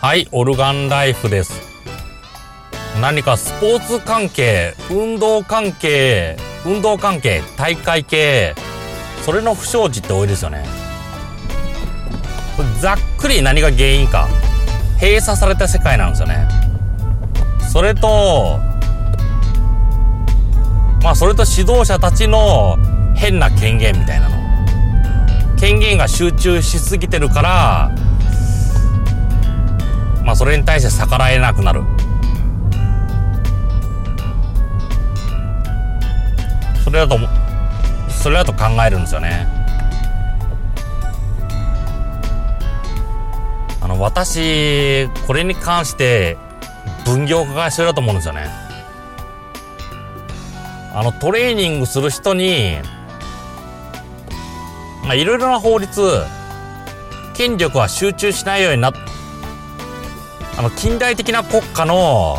はい、オルガンライフです。何かスポーツ関係、運動関係、運動関係、大会系、それの不祥事って多いですよね。ざっくり何が原因か。閉鎖された世界なんですよね。それと、まあそれと指導者たちの変な権限みたいなの。権限が集中しすぎてるからまあそれに対して逆らえなくなる。それだとそれだと考えるんですよね。あの私これに関して分業化が必要だと思うんですよね。あのトレーニングする人にまあ、いろいろな法律、権力は集中しないようにな、あの、近代的な国家の、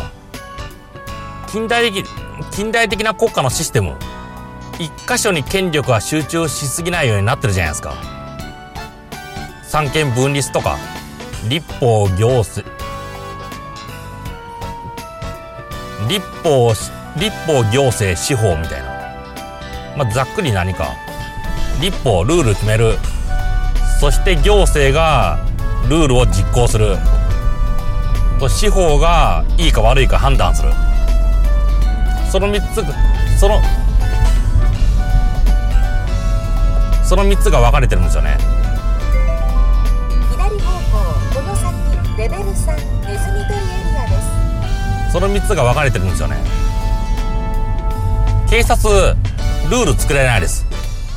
近代的、近代的な国家のシステム、一箇所に権力は集中しすぎないようになってるじゃないですか。三権分立とか、立法行政、立法、立法行政司法みたいな。まあ、ざっくり何か。立法ルール決めるそして行政がルールを実行すると司法がいいか悪いか判断する。その3つそのその3つが分かれてるんですよね。左方向この先レベル3ネズミ捕りエリアです。その3つが分かれてるんですよね。警察ルール作れないです。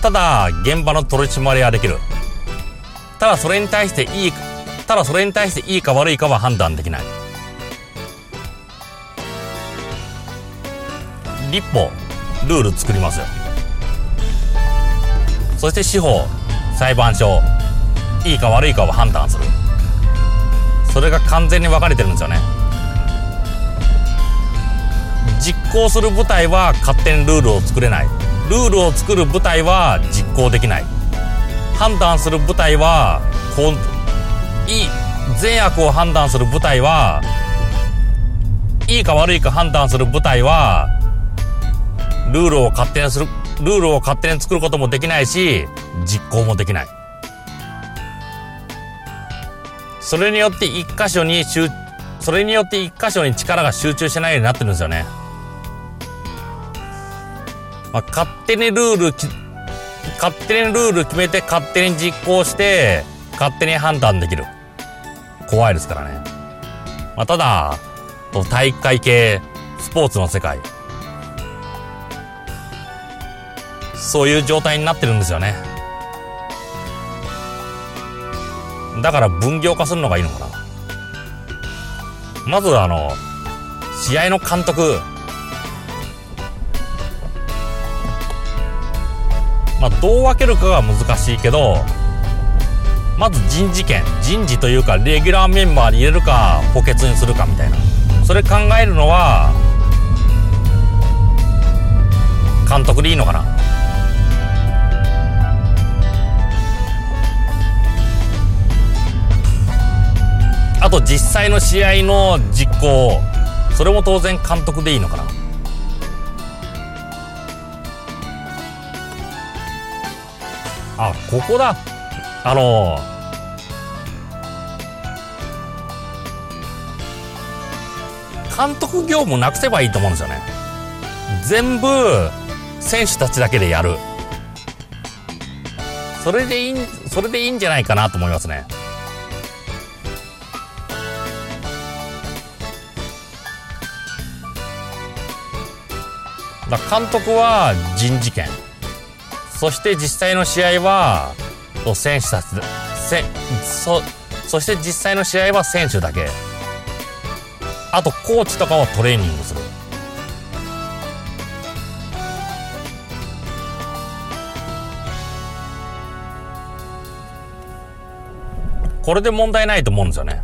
ただ、現場の取り締まりはできる。ただ、それに対していい、ただそれに対していいか悪いかは判断できない。立法、ルール作りますよ。そして司法、裁判所、いいか悪いかは判断する。それが完全に分かれてるんですよね。実行する部隊は勝手にルールを作れない。ルールを作る部隊は実行できない判断する部隊はこういい善悪を判断する部隊はいいか悪いか判断する部隊はルールを勝手にするルールを勝手に作ることもできないし実行もできない。それによって一箇所に集それによって一箇所に力が集中しないようになってるんですよね。まあ、勝手にルール勝手にルール決めて勝手に実行して勝手に判断できる。怖いですからね、まあ、ただ体育会系スポーツの世界。そういう状態になってるんですよね。だから分業化するのがいいのかな。まずあの試合の監督。まあ、どう分けるかが難しいけどまず人事権人事というかレギュラーメンバーに入れるか補欠にするかみたいな。それ考えるのは監督でいいのかな？あと実際の試合の実行それも当然監督でいいのかな？あここだ。あの監督業務なくせばいいと思うんですよね。全部選手たちだけでやる。それでいいそれでいいんじゃないかなと思いますね。だ監督は人事権。そして実際の試合は選手たちせそそして実際の試合は選手だけ。あとコーチとかはトレーニングする。これで問題ないと思うんですよね。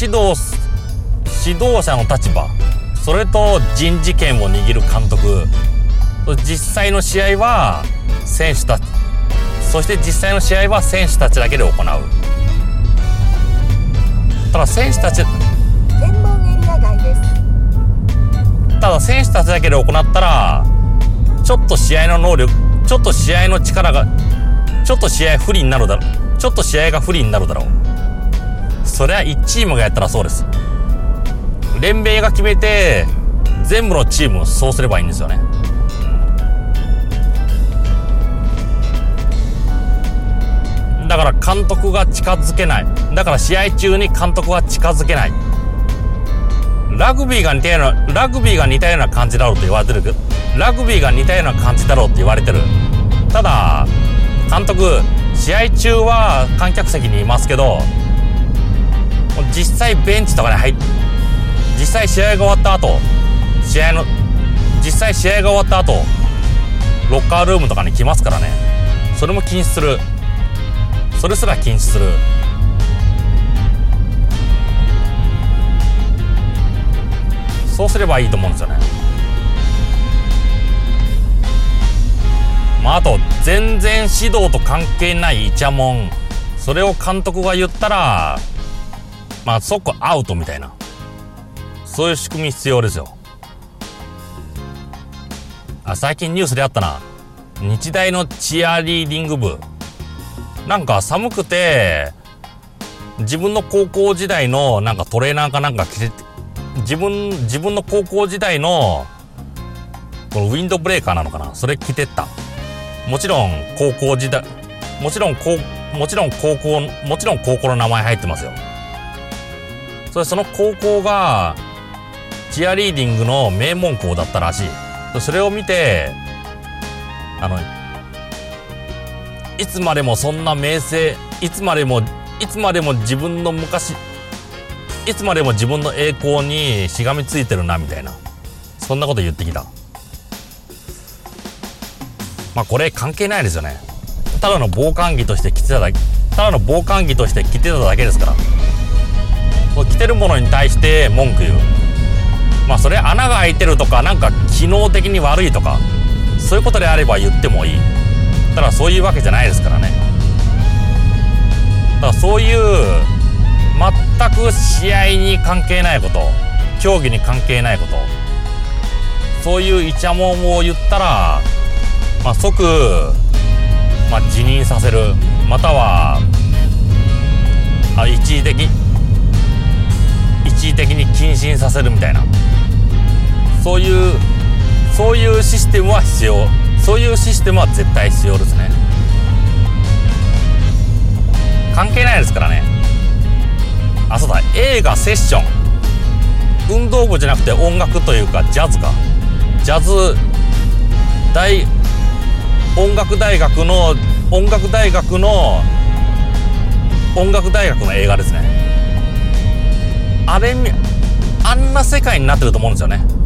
指導指導者の立場それと人事権を握る監督。実際の試合は選手たちそして実際の試合は選手たちだけで行う。ただ選手たち検問エリア外です。ただ選手たちだけで行ったらちょっと試合の能力ちょっと試合の力がちょっと試合不利になるだろう。ちょっと試合が不利になるだろう。それは1チームがやったらそうです。連盟が決めて全部のチームそうすればいいんですよねだから監督が近づけない。だから試合中に監督が近づけない。ラグビーが似たようなラグビーが似たような感じだろうと言われてるけどラグビーが似たような感じだろうって言われてる。ただ監督試合中は観客席にいますけど実際ベンチとかに入っ実際試合が終わった後試合の実際試合が終わった後ロッカールームとかに来ますからね。それも禁止する。それすら禁止する。そうすればいいと思うんですよね。まああと全然指導と関係ないイチャモン。それを監督が言ったらまあ即アウトみたいな。そういう仕組み必要ですよ。あ最近ニュースであったな。日大のチアリーディング部。なんか寒くて自分の高校時代のなんかトレーナーかなんか着て自分自分の高校時代のこのウィンドブレーカーなのかな？それ着てった。もちろん高校時代もちろん高もちろん高校もちろん高校の名前入ってますよ。それその高校がチアリーディングの名門校だったらしい。それを見てあのいつまでもそんな名声いつまでもいつまでも自分の昔いつまでも自分の栄光にしがみついてるなみたいな。そんなこと言ってきた。まあこれ関係ないですよね。ただの防寒着として着てただけただの防寒着として着てただけですから。そう着てるものに対して文句言う。まあそれ穴が開いてるとかなんか機能的に悪いとかそういうことであれば言ってもいい。ただそういうわけじゃないですからね。だからそういう全く試合に関係ないこと競技に関係ないことそういうイチャモンを言ったら、まあ、即、まあ、辞任させるまたはあ一時的一時的に謹慎させるみたいな。そういうそういうシステムは必要。そういうシステムは絶対必要ですね。関係ないですからね。あそうだ。映画セッション。運動部じゃなくて音楽というかジャズか。ジャズ大音楽大学の音楽大学の音楽大学の映画ですね。あれあんな世界になってると思うんですよね。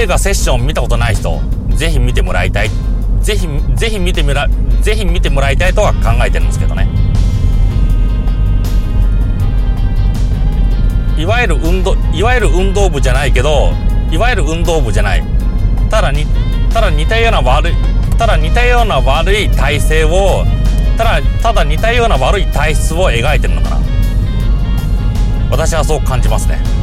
映画セッション見たことない人ぜひ見てもらいたい。ぜひぜひ見てみらぜひ見てもらいたいとは考えてるんですけどね。いわゆる運動いわゆる運動部じゃないけどいわゆる運動部じゃない。ただにただ似たような悪いただ似たような悪い体制をただただ似たような悪い体質を描いてるのかな。私はそう感じますね。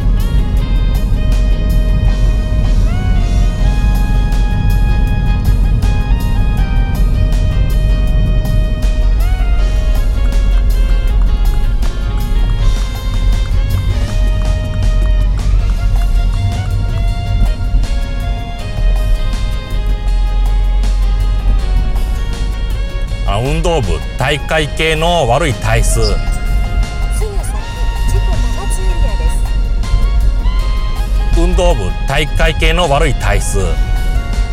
運動部大会系の悪い体質。運動部体育会系の悪い体質。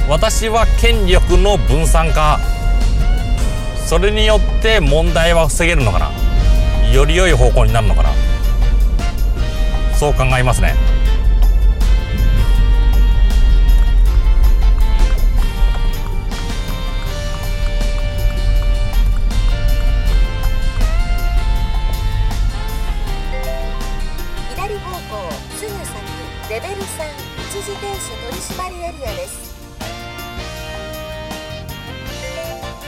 私は権力の分散化。それによって問題は防げるのかな。より良い方向になるのかな。そう考えますね。レベル3一時停止取締りエリアです。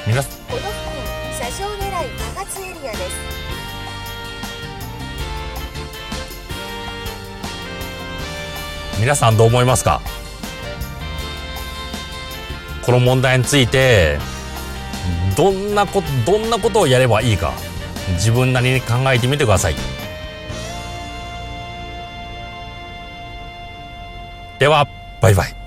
皆さこの付近車掌狙い多発スエリアです。皆さんどう思いますか？この問題についてどんなことどんなことをやればいいか自分なりに考えてみてくださいではバイバイ。